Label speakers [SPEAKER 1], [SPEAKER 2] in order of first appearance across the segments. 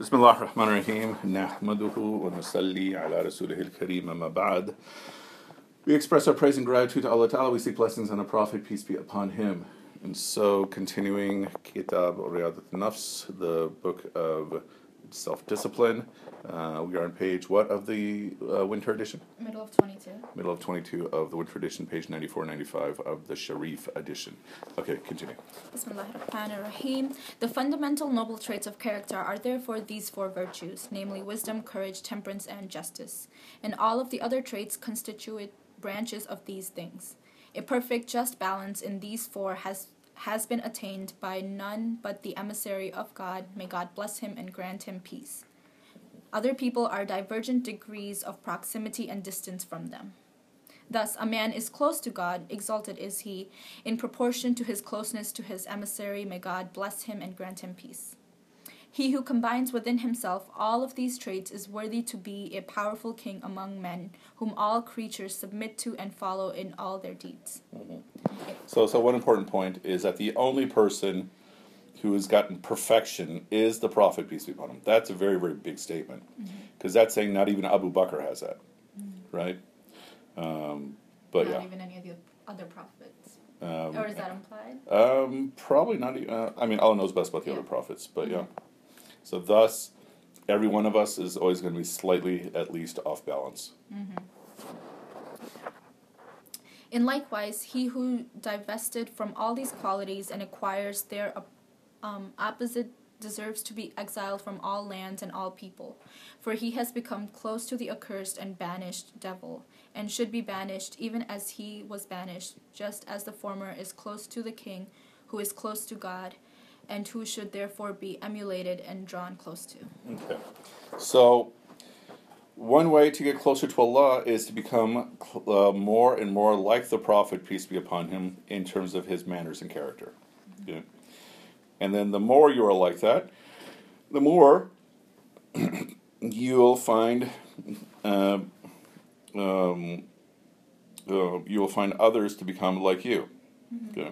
[SPEAKER 1] بسم الله الرحمن الرحيم نحمده ونصلي على رسوله الكريم أما بعد We express our praise and gratitude to Allah Ta'ala. We seek blessings on the Prophet, peace be upon him. And so, continuing Kitab Riyadat Nafs, the book of self discipline. Uh, we are on page what of the uh, winter edition?
[SPEAKER 2] Middle of 22.
[SPEAKER 1] Middle of 22 of the winter edition, page 94 95 of the Sharif edition. Okay, continue.
[SPEAKER 2] Bismillahirrahmanirrahim. The fundamental noble traits of character are therefore these four virtues, namely wisdom, courage, temperance, and justice. And all of the other traits constitute branches of these things. A perfect just balance in these four has has been attained by none but the emissary of God. May God bless him and grant him peace. Other people are divergent degrees of proximity and distance from them. Thus, a man is close to God, exalted is he, in proportion to his closeness to his emissary. May God bless him and grant him peace. He who combines within himself all of these traits is worthy to be a powerful king among men, whom all creatures submit to and follow in all their deeds.
[SPEAKER 1] Mm-hmm. So, so one important point is that the only person who has gotten perfection is the Prophet, peace be upon him. That's a very, very big statement. Because mm-hmm. that's saying not even Abu Bakr has that, mm-hmm. right? Um, but
[SPEAKER 2] not
[SPEAKER 1] yeah.
[SPEAKER 2] even any of the other prophets. Um, or is that implied?
[SPEAKER 1] Um, probably not. Uh, I mean, Allah knows best about the yeah. other prophets, but mm-hmm. yeah. So thus, every one of us is always going to be slightly, at least, off balance. Mm-hmm.
[SPEAKER 2] In likewise, he who divested from all these qualities and acquires their um, opposite deserves to be exiled from all lands and all people, for he has become close to the accursed and banished devil, and should be banished even as he was banished, just as the former is close to the king, who is close to God, and who should therefore be emulated and drawn close to.
[SPEAKER 1] Okay. So, one way to get closer to Allah is to become uh, more and more like the Prophet, peace be upon him, in terms of his manners and character. Mm-hmm. Okay. And then the more you are like that, the more you'll find uh, um, uh, you will find others to become like you. Mm-hmm. Okay.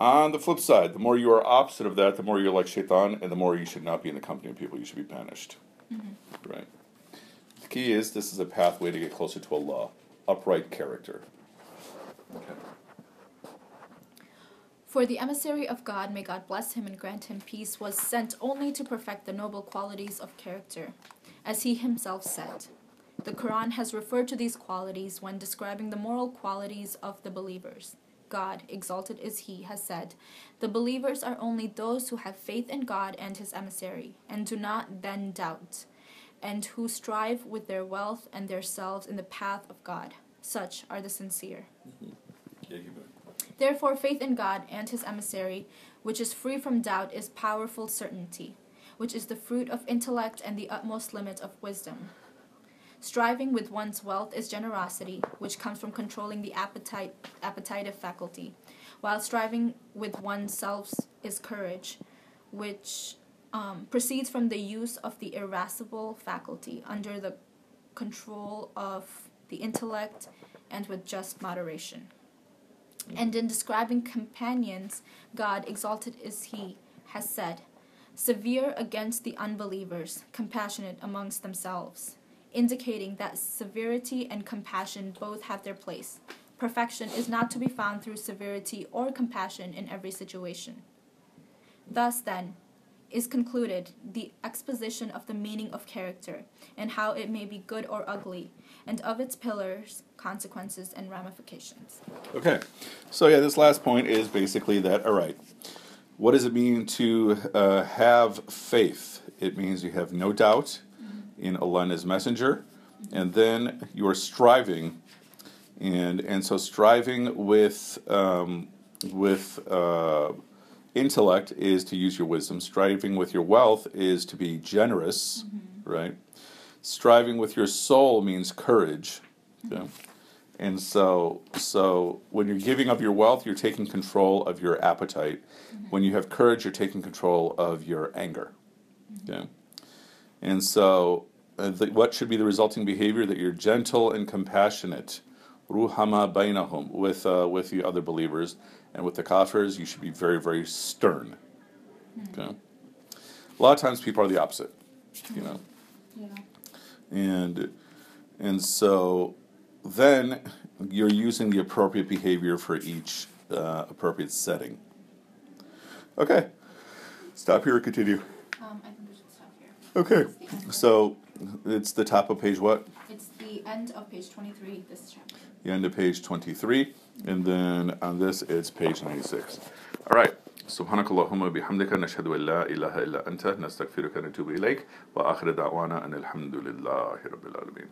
[SPEAKER 1] On the flip side, the more you are opposite of that, the more you're like shaitan, and the more you should not be in the company of people. You should be banished. Mm-hmm. Right. The key is this is a pathway to get closer to Allah, upright character. Okay.
[SPEAKER 2] For the emissary of God, may God bless him and grant him peace, was sent only to perfect the noble qualities of character, as he himself said. The Quran has referred to these qualities when describing the moral qualities of the believers. God, exalted is He, has said, The believers are only those who have faith in God and His emissary, and do not then doubt, and who strive with their wealth and their selves in the path of God. Such are the sincere. Mm-hmm. Therefore, faith in God and His emissary, which is free from doubt, is powerful certainty, which is the fruit of intellect and the utmost limit of wisdom. Striving with one's wealth is generosity, which comes from controlling the appetite, appetitive faculty, while striving with oneself is courage, which um, proceeds from the use of the irascible faculty under the control of the intellect and with just moderation. And in describing companions, God, exalted is He, has said, severe against the unbelievers, compassionate amongst themselves indicating that severity and compassion both have their place. Perfection is not to be found through severity or compassion in every situation. Thus, then, is concluded the exposition of the meaning of character and how it may be good or ugly, and of its pillars, consequences, and ramifications.
[SPEAKER 1] Okay, so yeah, this last point is basically that, all right, what does it mean to uh, have faith? It means you have no doubt in Allah and His Messenger, and then you are striving, and and so striving with um, with uh, intellect is to use your wisdom. Striving with your wealth is to be generous, mm-hmm. right? Striving with your soul means courage. Okay? And so, so when you're giving up your wealth, you're taking control of your appetite. Mm-hmm. When you have courage, you're taking control of your anger. Mm-hmm. Okay? And so, uh, the, what should be the resulting behavior? That you're gentle and compassionate, ruhama bainahum, with uh, with the other believers, and with the kafirs, you should be very very stern. Mm-hmm. Okay. A lot of times people are the opposite. you know.
[SPEAKER 2] Yeah.
[SPEAKER 1] And and so then you're using the appropriate behavior for each uh, appropriate setting. Okay, stop here or continue.
[SPEAKER 2] Um, I think we should stop here.
[SPEAKER 1] Okay,
[SPEAKER 2] It's the end.
[SPEAKER 1] so it's the top of page what?
[SPEAKER 2] It's the end of page 23, this chapter.
[SPEAKER 1] The end of page 23, and then on this it's page 96. All right. سبحانك اللهم وبحمدك نشهد أن لا إله إلا أنت نستغفرك ونتوب إليك وآخر دعوانا أن الحمد لله رب العالمين